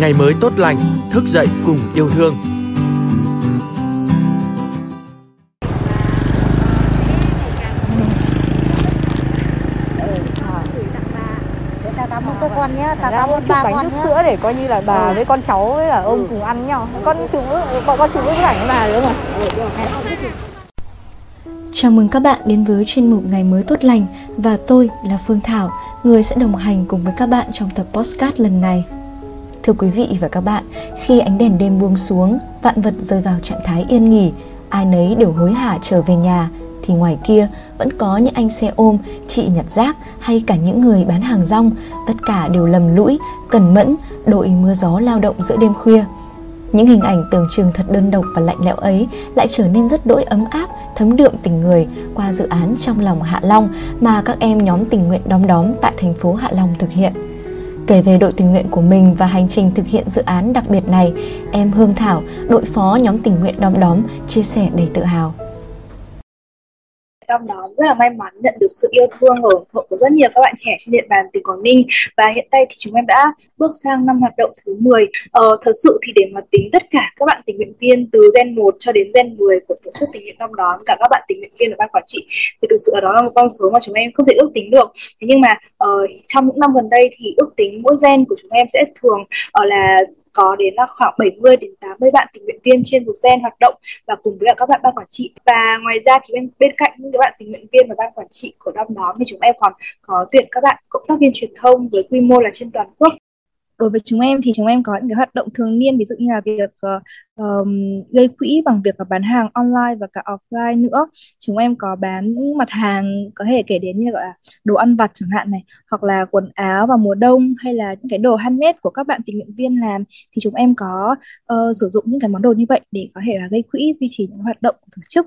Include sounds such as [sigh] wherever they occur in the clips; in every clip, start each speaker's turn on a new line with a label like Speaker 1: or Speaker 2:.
Speaker 1: ngày mới tốt lành, thức dậy cùng yêu thương.
Speaker 2: cảm ơn các con nhé
Speaker 3: ta cảm ơn ba bánh nước sữa để coi như là bà ừ. với con cháu với là ông ừ. cùng ăn nhau con chú con con chú với rảnh bà nữa mà
Speaker 4: Chào mừng các bạn đến với chuyên mục Ngày mới tốt lành và tôi là Phương Thảo, người sẽ đồng hành cùng với các bạn trong tập postcard lần này. Thưa quý vị và các bạn, khi ánh đèn đêm buông xuống, vạn vật rơi vào trạng thái yên nghỉ, ai nấy đều hối hả trở về nhà, thì ngoài kia vẫn có những anh xe ôm, chị nhặt rác hay cả những người bán hàng rong, tất cả đều lầm lũi, cẩn mẫn, đội mưa gió lao động giữa đêm khuya. Những hình ảnh tưởng chừng thật đơn độc và lạnh lẽo ấy lại trở nên rất đỗi ấm áp, thấm đượm tình người qua dự án trong lòng Hạ Long mà các em nhóm tình nguyện đóm đóm tại thành phố Hạ Long thực hiện. Kể về đội tình nguyện của mình và hành trình thực hiện dự án đặc biệt này, em Hương Thảo, đội phó nhóm tình nguyện đom đóm, chia sẻ đầy tự hào
Speaker 5: trong đó rất là may mắn nhận được sự yêu thương và ủng hộ của rất nhiều các bạn trẻ trên địa bàn tỉnh Quảng Ninh. Và hiện tại thì chúng em đã bước sang năm hoạt động thứ 10 ờ, thật sự thì để mà tính tất cả các bạn tình nguyện viên từ gen 1 cho đến gen 10 của tổ chức tình nguyện năm đón cả các bạn tình nguyện viên ở ban quản trị thì thực sự đó là một con số mà chúng em không thể ước tính được. Thế nhưng mà uh, trong những năm gần đây thì ước tính mỗi gen của chúng em sẽ thường uh, là có đến là khoảng 70 đến 80 bạn tình nguyện viên trên một gen hoạt động và cùng với các bạn ban quản trị. Và ngoài ra thì bên bên cạnh những các bạn tình nguyện viên và ban quản trị của năm đó thì chúng em còn có tuyển các bạn cộng tác viên truyền thông với quy mô là trên toàn quốc đối với chúng em thì chúng em có những cái hoạt động thường niên ví dụ như là việc uh, um, gây quỹ bằng việc bán hàng online và cả offline nữa. Chúng em có bán mặt hàng có thể kể đến như gọi là đồ ăn vặt chẳng hạn này hoặc là quần áo vào mùa đông hay là những cái đồ handmade của các bạn tình nguyện viên làm thì chúng em có uh, sử dụng những cái món đồ như vậy để có thể là gây quỹ duy trì những hoạt động của tổ chức.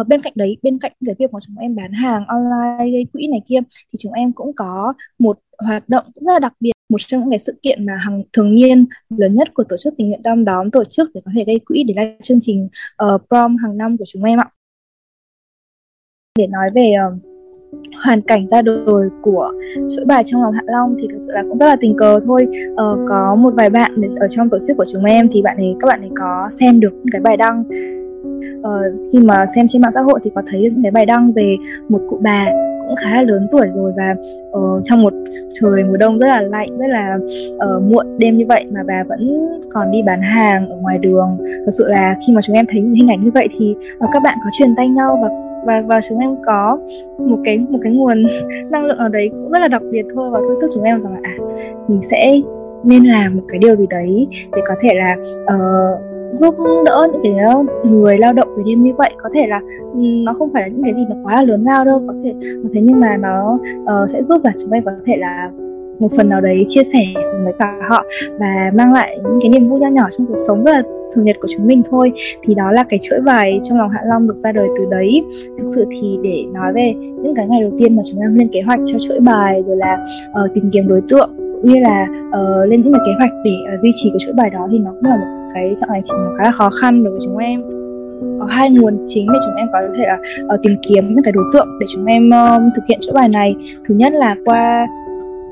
Speaker 5: Uh, bên cạnh đấy bên cạnh cái việc mà chúng em bán hàng online gây quỹ này kia thì chúng em cũng có một hoạt động rất là đặc biệt một trong những cái sự kiện mà hàng thường niên lớn nhất của tổ chức tình nguyện đom đóm tổ chức để có thể gây quỹ để lại chương trình uh, prom hàng năm của chúng em ạ. Để nói về uh, hoàn cảnh ra đời của chuỗi bài trong lòng Hạ Long thì thực sự là cũng rất là tình cờ thôi. Ờ, có một vài bạn ở trong tổ chức của chúng em thì bạn ấy các bạn ấy có xem được cái bài đăng. Ờ, khi mà xem trên mạng xã hội thì có thấy những cái bài đăng về một cụ bà cũng khá là lớn tuổi rồi và uh, trong một trời mùa đông rất là lạnh rất là uh, muộn đêm như vậy mà bà vẫn còn đi bán hàng ở ngoài đường. Thật sự là khi mà chúng em thấy những hình ảnh như vậy thì uh, các bạn có truyền tay nhau và và và chúng em có một cái một cái nguồn [laughs] năng lượng ở đấy cũng rất là đặc biệt thôi và thôi thúc chúng em rằng là à mình sẽ nên làm một cái điều gì đấy để có thể là uh, giúp đỡ những cái ờ, người lao động về đêm như vậy. Có thể là ừ, nó không phải là những cái gì nó quá là lớn lao đâu có thể ờ, thế nhưng mà nó uh, sẽ giúp là chúng em có thể là một phần nào đấy chia sẻ với cả họ và mang lại những cái niềm vui nho nhỏ trong cuộc sống rất là thường nhật của chúng mình thôi. Thì đó là cái chuỗi bài trong lòng hạ long được ra đời từ đấy. Thực sự thì để nói về những cái ngày đầu tiên mà chúng em lên kế hoạch cho chuỗi bài rồi là uh, tìm kiếm đối tượng như là uh, lên những cái kế hoạch để uh, duy trì cái chuỗi bài đó thì nó cũng là một cái chọn hành trình khá là khó khăn đối với chúng em. Có hai nguồn chính để chúng em có thể là uh, tìm kiếm những cái đối tượng để chúng em uh, thực hiện chuỗi bài này. Thứ nhất là qua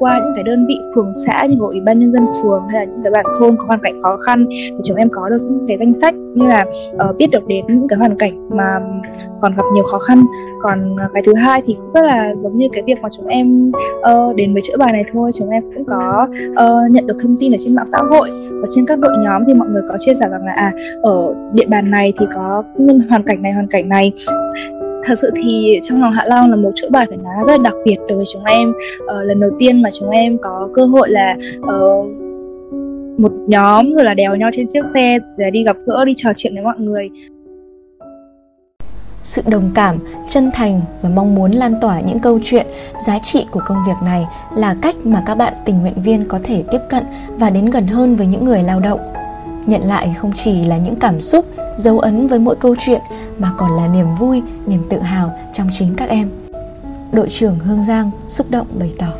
Speaker 5: qua những cái đơn vị phường xã như của ủy ban nhân dân phường hay là những cái bạn thôn có hoàn cảnh khó khăn để chúng em có được những cái danh sách như là uh, biết được đến những cái hoàn cảnh mà còn gặp nhiều khó khăn. Còn cái thứ hai thì cũng rất là giống như cái việc mà chúng em uh, đến với chữa bài này thôi. Chúng em cũng có uh, nhận được thông tin ở trên mạng xã hội và trên các đội nhóm thì mọi người có chia sẻ rằng là à ở địa bàn này thì có hoàn cảnh này hoàn cảnh này thật sự thì trong lòng Hạ Long là một chỗ bài phải nói rất là đặc biệt đối với chúng em uh, lần đầu tiên mà chúng em có cơ hội là uh, một nhóm rồi là đèo nhau trên chiếc xe để đi gặp gỡ đi trò chuyện với mọi người
Speaker 4: sự đồng cảm, chân thành và mong muốn lan tỏa những câu chuyện, giá trị của công việc này là cách mà các bạn tình nguyện viên có thể tiếp cận và đến gần hơn với những người lao động. Nhận lại không chỉ là những cảm xúc, dấu ấn với mỗi câu chuyện mà còn là niềm vui, niềm tự hào trong chính các em. Đội trưởng Hương Giang xúc động bày tỏ.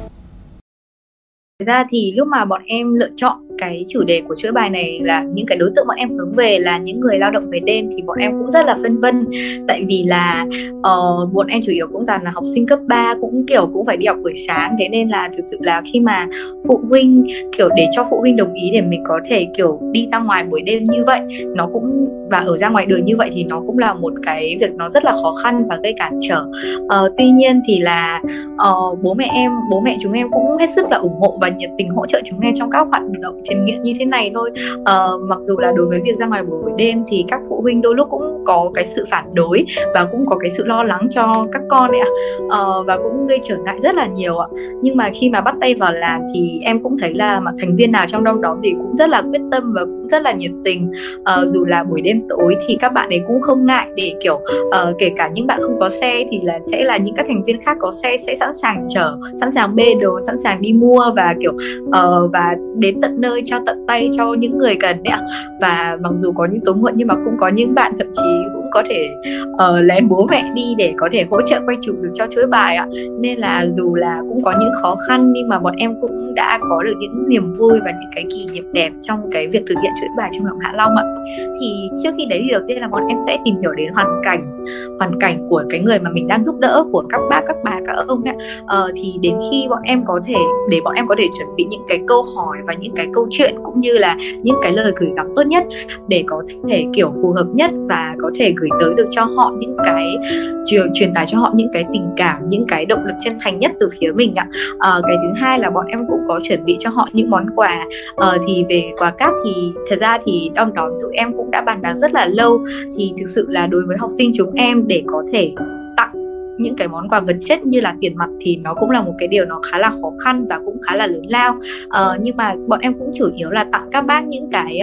Speaker 6: Thực ra thì lúc mà bọn em lựa chọn cái chủ đề của chuỗi bài này là những cái đối tượng bọn em hướng về là những người lao động về đêm thì bọn em cũng rất là phân vân. Tại vì là uh, bọn em chủ yếu cũng toàn là học sinh cấp 3 cũng kiểu cũng phải đi học buổi sáng. Thế nên là thực sự là khi mà phụ huynh kiểu để cho phụ huynh đồng ý để mình có thể kiểu đi ra ngoài buổi đêm như vậy nó cũng và ở ra ngoài đường như vậy thì nó cũng là một cái việc nó rất là khó khăn và gây cản trở. Uh, tuy nhiên thì là uh, bố mẹ em bố mẹ chúng em cũng hết sức là ủng hộ và nhiệt tình hỗ trợ chúng em trong các hoạt động thiền nghiện như thế này thôi. Uh, mặc dù là đối với việc ra ngoài buổi đêm thì các phụ huynh đôi lúc cũng có cái sự phản đối và cũng có cái sự lo lắng cho các con ấy ạ. Uh, và cũng gây trở ngại rất là nhiều ạ. Nhưng mà khi mà bắt tay vào làm thì em cũng thấy là mà thành viên nào trong đó thì cũng rất là quyết tâm và rất là nhiệt tình. Uh, dù là buổi đêm tối thì các bạn ấy cũng không ngại để kiểu uh, kể cả những bạn không có xe thì là sẽ là những các thành viên khác có xe sẽ sẵn sàng chở sẵn sàng bê đồ sẵn sàng đi mua và kiểu uh, và đến tận nơi cho tận tay cho những người cần đấy ạ. Và mặc dù có những tối muộn nhưng mà cũng có những bạn thậm chí cũng có thể uh, lén bố mẹ đi để có thể hỗ trợ quay chụp được cho chuỗi bài ạ. Nên là dù là cũng có những khó khăn nhưng mà bọn em cũng đã có được những niềm vui và những cái kỷ niệm đẹp trong cái việc thực hiện chuỗi bài trong lòng Hạ Long ạ. Thì trước khi đấy thì đầu tiên là bọn em sẽ tìm hiểu đến hoàn cảnh hoàn cảnh của cái người mà mình đang giúp đỡ của các bác các bà các ông đấy ờ, thì đến khi bọn em có thể để bọn em có thể chuẩn bị những cái câu hỏi và những cái câu chuyện cũng như là những cái lời gửi gắm tốt nhất để có thể kiểu phù hợp nhất và có thể gửi tới được cho họ những cái truyền, truyền tải cho họ những cái tình cảm những cái động lực chân thành nhất từ phía mình ạ. Ờ, cái thứ hai là bọn em cũng có chuẩn bị cho họ những món quà. Ờ, thì về quà cáp thì thật ra thì đom đóm tụi em cũng đã bàn bạc rất là lâu thì thực sự là đối với học sinh chúng em để có thể tặng những cái món quà vật chất như là tiền mặt thì nó cũng là một cái điều nó khá là khó khăn và cũng khá là lớn lao. Ờ, nhưng mà bọn em cũng chủ yếu là tặng các bác những cái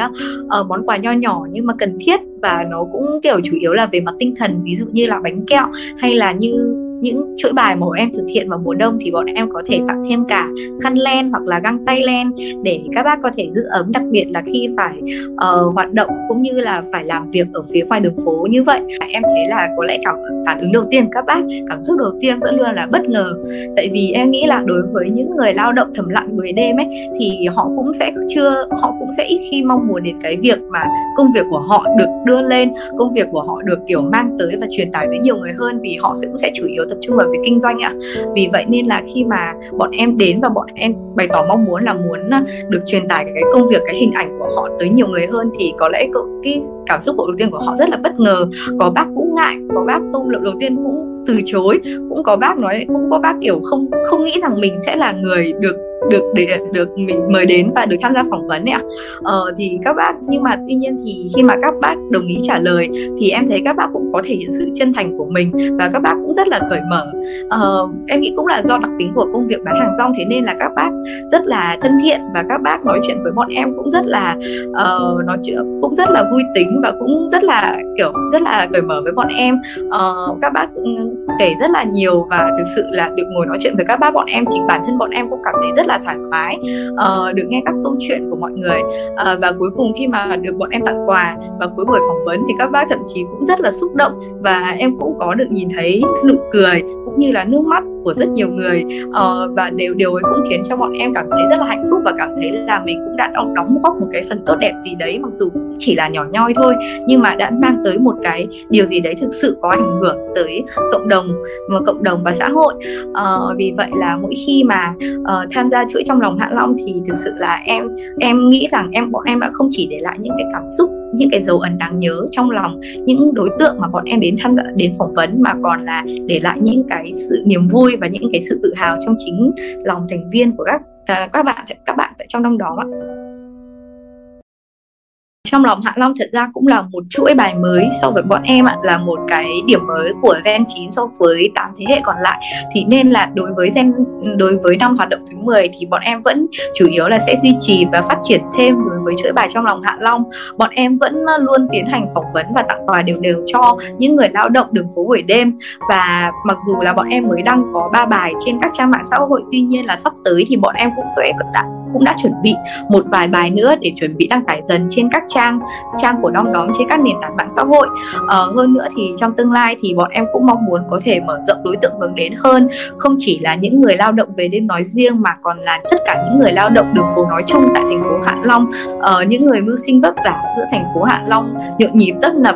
Speaker 6: uh, món quà nho nhỏ nhưng mà cần thiết và nó cũng kiểu chủ yếu là về mặt tinh thần ví dụ như là bánh kẹo hay là như những chuỗi bài mà bọn em thực hiện vào mùa đông thì bọn em có thể tặng thêm cả khăn len hoặc là găng tay len để các bác có thể giữ ấm đặc biệt là khi phải uh, hoạt động cũng như là phải làm việc ở phía ngoài đường phố như vậy. Em thấy là có lẽ cảm phản ứng đầu tiên các bác cảm xúc đầu tiên vẫn luôn là bất ngờ. Tại vì em nghĩ là đối với những người lao động thầm lặng người đêm ấy thì họ cũng sẽ chưa họ cũng sẽ ít khi mong muốn đến cái việc mà công việc của họ được đưa lên công việc của họ được kiểu mang tới và truyền tải với nhiều người hơn vì họ sẽ cũng sẽ chủ yếu tập trung vào việc kinh doanh ạ. Vì vậy nên là khi mà bọn em đến và bọn em bày tỏ mong muốn là muốn à, được truyền tải cái công việc, cái hình ảnh của họ tới nhiều người hơn thì có lẽ cái cảm xúc đầu tiên của họ rất là bất ngờ. Có bác cũng ngại, có bác công lượng đầu tiên cũng từ chối, cũng có bác nói, cũng có bác kiểu không không nghĩ rằng mình sẽ là người được được để được mình mời đến và được tham gia phỏng vấn ấy ạ. Ờ, thì các bác nhưng mà tuy nhiên thì khi mà các bác đồng ý trả lời thì em thấy các bác cũng có thể hiện sự chân thành của mình và các bác cũng rất là cởi mở. Ờ, em nghĩ cũng là do đặc tính của công việc bán hàng rong thế nên là các bác rất là thân thiện và các bác nói chuyện với bọn em cũng rất là uh, nói chuyện cũng rất là vui tính và cũng rất là kiểu rất là cởi mở với bọn em. Uh, các bác kể rất là nhiều và thực sự là được ngồi nói chuyện với các bác bọn em chính bản thân bọn em cũng cảm thấy rất là thoải mái uh, được nghe các câu chuyện của mọi người. Uh, và cuối cùng khi mà được bọn em tặng quà và cuối buổi phỏng vấn thì các bác thậm chí cũng rất là xúc động. Và em cũng có được nhìn thấy nụ cười cũng như là nước mắt của rất nhiều người. Uh, và điều điều ấy cũng khiến cho bọn em cảm thấy rất là hạnh phúc và cảm thấy là mình cũng đã đóng đóng góp một cái phần tốt đẹp gì đấy mặc dù cũng chỉ là nhỏ nhoi thôi nhưng mà đã mang tới một cái điều gì đấy thực sự có ảnh hưởng tới cộng đồng và cộng đồng và xã hội. Uh, vì vậy là mỗi khi mà uh, tham gia chuỗi trong lòng Hạ Long thì thực sự là em em nghĩ rằng em bọn em đã không chỉ để lại những cái cảm xúc những cái dấu ấn đáng nhớ trong lòng, những đối tượng mà bọn em đến tham gia, đến phỏng vấn mà còn là để lại những cái sự niềm vui và những cái sự tự hào trong chính lòng thành viên của các à, các bạn các bạn tại trong đông đó ạ trong lòng Hạ Long thật ra cũng là một chuỗi bài mới so với bọn em ạ, là một cái điểm mới của Gen 9 so với 8 thế hệ còn lại. Thì nên là đối với Gen, đối với năm hoạt động thứ 10 thì bọn em vẫn chủ yếu là sẽ duy trì và phát triển thêm đối với chuỗi bài trong lòng Hạ Long. Bọn em vẫn luôn tiến hành phỏng vấn và tặng quà đều đều cho những người lao động đường phố buổi đêm. Và mặc dù là bọn em mới đăng có ba bài trên các trang mạng xã hội, tuy nhiên là sắp tới thì bọn em cũng sẽ cũng đã chuẩn bị một vài bài nữa để chuẩn bị đăng tải dần trên các trang trang của Đom Đóm trên các nền tảng mạng xã hội. Ờ, hơn nữa thì trong tương lai thì bọn em cũng mong muốn có thể mở rộng đối tượng hướng đến hơn. Không chỉ là những người lao động về đêm nói riêng mà còn là tất cả những người lao động đường phố nói chung tại thành phố Hạ Long. Ờ, những người mưu sinh vất vả giữa thành phố Hạ Long nhộn nhịp tấp nập.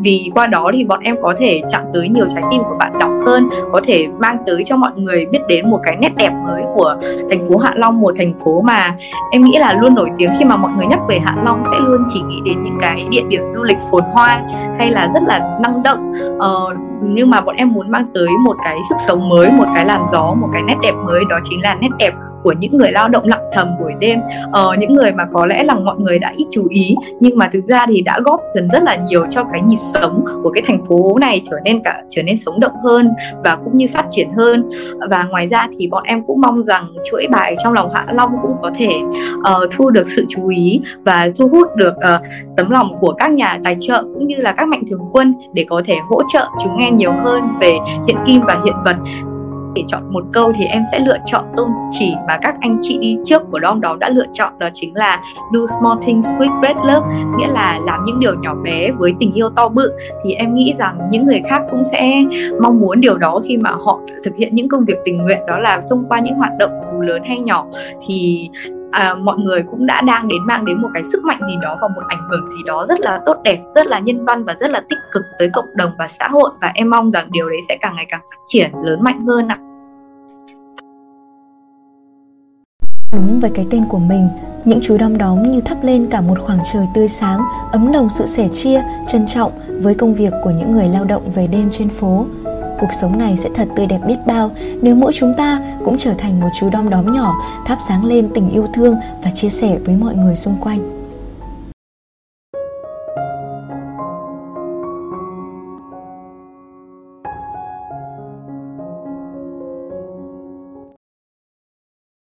Speaker 6: Vì qua đó thì bọn em có thể chạm tới nhiều trái tim của bạn đọc hơn có thể mang tới cho mọi người biết đến một cái nét đẹp mới của thành phố Hạ Long một thành phố mà em nghĩ là luôn nổi tiếng khi mà mọi người nhắc về Hạ Long sẽ luôn chỉ nghĩ đến những cái địa điểm du lịch phồn hoa hay là rất là năng động. Uh, nhưng mà bọn em muốn mang tới một cái sức sống mới một cái làn gió một cái nét đẹp mới. Đó chính là nét đẹp của những người lao động lặng thầm buổi đêm. Ờ, những người mà có lẽ là mọi người đã ít chú ý nhưng mà thực ra thì đã góp phần rất là nhiều cho cái nhịp sống của cái thành phố này trở nên cả trở nên sống động hơn và cũng như phát triển hơn. Và ngoài ra thì bọn em cũng mong rằng chuỗi bài trong lòng Hạ Long cũng có thể uh, thu được sự chú ý và thu hút được uh, tấm lòng của các nhà tài trợ cũng như là các mạnh thường quân để có thể hỗ trợ chúng em nhiều hơn về hiện kim và hiện vật. Để chọn một câu thì em sẽ lựa chọn tôn chỉ mà các anh chị đi trước của Dom đó đã lựa chọn, đó chính là do small things with great love, nghĩa là làm những điều nhỏ bé với tình yêu to bự. Thì em nghĩ rằng những người khác cũng sẽ mong muốn điều đó khi mà họ thực hiện những công việc tình nguyện, đó là thông qua những hoạt động dù lớn hay nhỏ. Thì à, mọi người cũng đã đang đến mang đến một cái sức mạnh gì đó và một ảnh hưởng gì đó rất là tốt đẹp rất là nhân văn và rất là tích cực tới cộng đồng và xã hội và em mong rằng điều đấy sẽ càng ngày càng phát triển lớn mạnh hơn ạ
Speaker 4: Đúng với cái tên của mình, những chú đom đóm như thắp lên cả một khoảng trời tươi sáng, ấm nồng sự sẻ chia, trân trọng với công việc của những người lao động về đêm trên phố. Cuộc sống này sẽ thật tươi đẹp biết bao nếu mỗi chúng ta cũng trở thành một chú đom đóm nhỏ, thắp sáng lên tình yêu thương và chia sẻ với mọi người xung quanh.